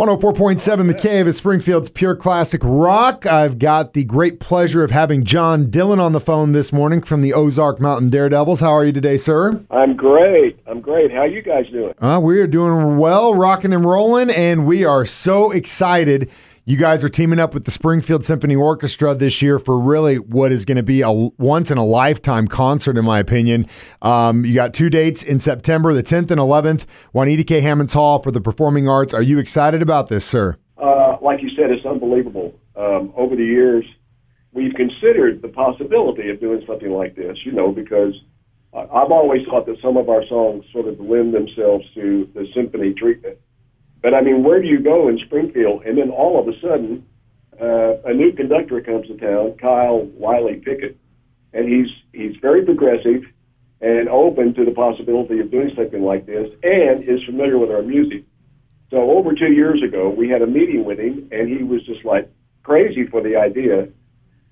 104.7 The Cave is Springfield's pure classic rock. I've got the great pleasure of having John Dillon on the phone this morning from the Ozark Mountain Daredevils. How are you today, sir? I'm great. I'm great. How you guys doing? Uh, we are doing well, rocking and rolling, and we are so excited. You guys are teaming up with the Springfield Symphony Orchestra this year for really what is going to be a once in a lifetime concert, in my opinion. Um, you got two dates in September, the 10th and 11th, Juanita K. Hammons Hall for the Performing Arts. Are you excited about this, sir? Uh, like you said, it's unbelievable. Um, over the years, we've considered the possibility of doing something like this, you know, because I've always thought that some of our songs sort of lend themselves to the symphony treatment. But I mean, where do you go in Springfield? And then all of a sudden, uh, a new conductor comes to town, Kyle Wiley Pickett, and he's he's very progressive and open to the possibility of doing something like this, and is familiar with our music. So over two years ago, we had a meeting with him, and he was just like crazy for the idea.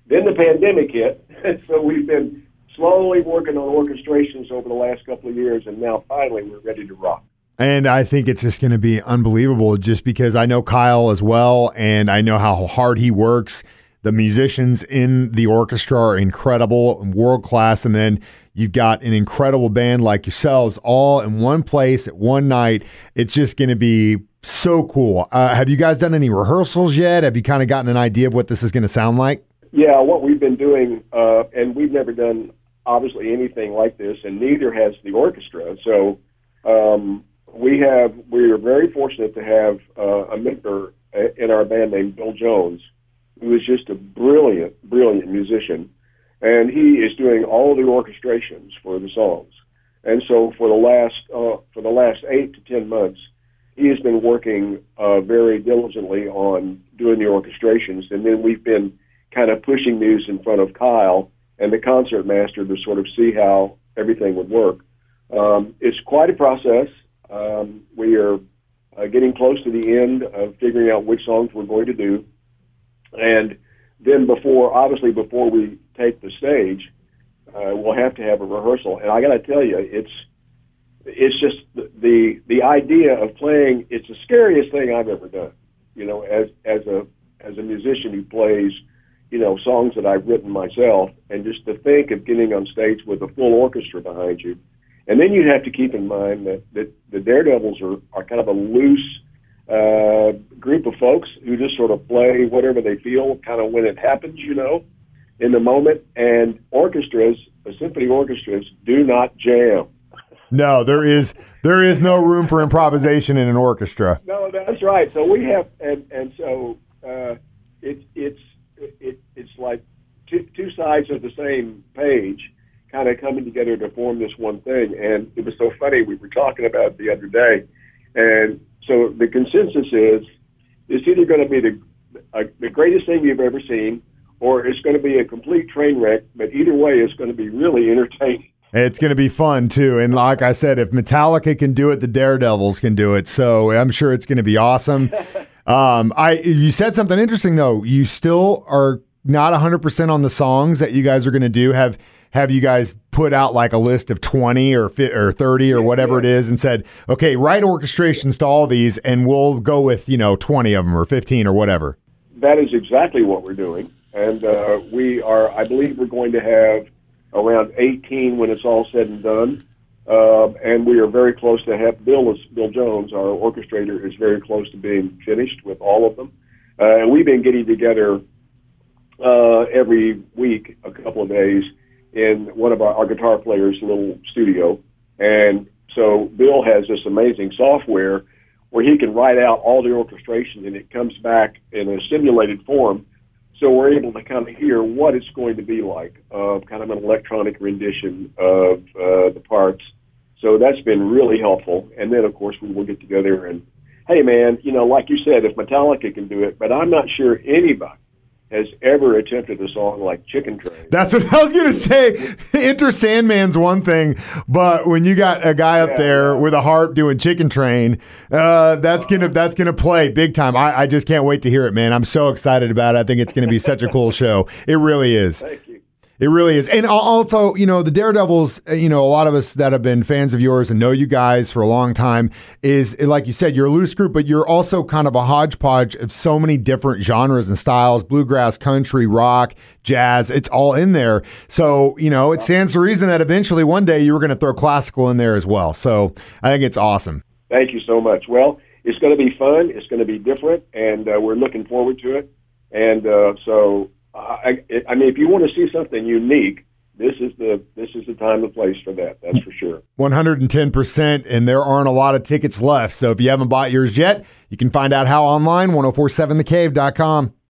Then the pandemic hit, so we've been slowly working on orchestrations over the last couple of years, and now finally we're ready to rock. And I think it's just going to be unbelievable just because I know Kyle as well and I know how hard he works. The musicians in the orchestra are incredible and world class. And then you've got an incredible band like yourselves all in one place at one night. It's just going to be so cool. Uh, have you guys done any rehearsals yet? Have you kind of gotten an idea of what this is going to sound like? Yeah, what we've been doing, uh, and we've never done obviously anything like this, and neither has the orchestra. So um, we have we are very fortunate to have uh, a mentor in our band named Bill Jones, who is just a brilliant, brilliant musician, and he is doing all the orchestrations for the songs. And so for the last uh, for the last eight to ten months, he has been working uh, very diligently on doing the orchestrations, and then we've been kind of pushing these in front of Kyle and the concert master to sort of see how everything would work. Um, it's quite a process. Um, we are uh, getting close to the end of figuring out which songs we're going to do, and then before, obviously, before we take the stage, uh, we'll have to have a rehearsal. And I got to tell you, it's it's just the, the the idea of playing. It's the scariest thing I've ever done. You know, as as a as a musician who plays, you know, songs that I've written myself, and just to think of getting on stage with a full orchestra behind you and then you'd have to keep in mind that, that the Daredevils are, are kind of a loose uh, group of folks who just sort of play whatever they feel, kind of when it happens, you know, in the moment. And orchestras, symphony orchestras, do not jam. No, there is there is no room for improvisation in an orchestra. No, that's right. So we have, and and so uh, it's it's it, it's like two, two sides of the same page kind of coming together to form this one thing. And it was so funny. We were talking about it the other day. And so the consensus is it's either going to be the, uh, the greatest thing you've ever seen or it's going to be a complete train wreck. But either way, it's going to be really entertaining. It's going to be fun too. And like I said, if Metallica can do it, the Daredevils can do it. So I'm sure it's going to be awesome. um, I you said something interesting though. You still are not 100% on the songs that you guys are going to do. Have have you guys put out like a list of 20 or or 30 or whatever it is and said, okay, write orchestrations to all these and we'll go with, you know, 20 of them or 15 or whatever? That is exactly what we're doing. And uh, we are, I believe we're going to have around 18 when it's all said and done. Uh, and we are very close to have Bill Bill Jones, our orchestrator, is very close to being finished with all of them. Uh, and we've been getting together uh, every week, a couple of days, in one of our, our guitar players' little studio. And so Bill has this amazing software where he can write out all the orchestration and it comes back in a simulated form. So we're able to kind of hear what it's going to be like, uh, kind of an electronic rendition of uh, the parts. So that's been really helpful. And then, of course, we will get together and, hey, man, you know, like you said, if Metallica can do it, but I'm not sure anybody has ever attempted a song like Chicken Train. That's what I was going to say. Enter Sandman's one thing, but when you got a guy up yeah, there yeah. with a harp doing Chicken Train, uh, that's uh, gonna that's gonna play big time. I, I just can't wait to hear it, man. I'm so excited about it. I think it's going to be such a cool show. It really is. Thank you. It really is. And also, you know, the Daredevils, uh, you know, a lot of us that have been fans of yours and know you guys for a long time is, like you said, you're a loose group, but you're also kind of a hodgepodge of so many different genres and styles bluegrass, country, rock, jazz. It's all in there. So, you know, it stands to reason that eventually one day you were going to throw classical in there as well. So I think it's awesome. Thank you so much. Well, it's going to be fun. It's going to be different, and uh, we're looking forward to it. And uh, so I, I mean, if you want to see something unique, this is the this is the time and place for that. That's for sure. One hundred and ten percent, and there aren't a lot of tickets left. So if you haven't bought yours yet, you can find out how online. 1047thecave.com.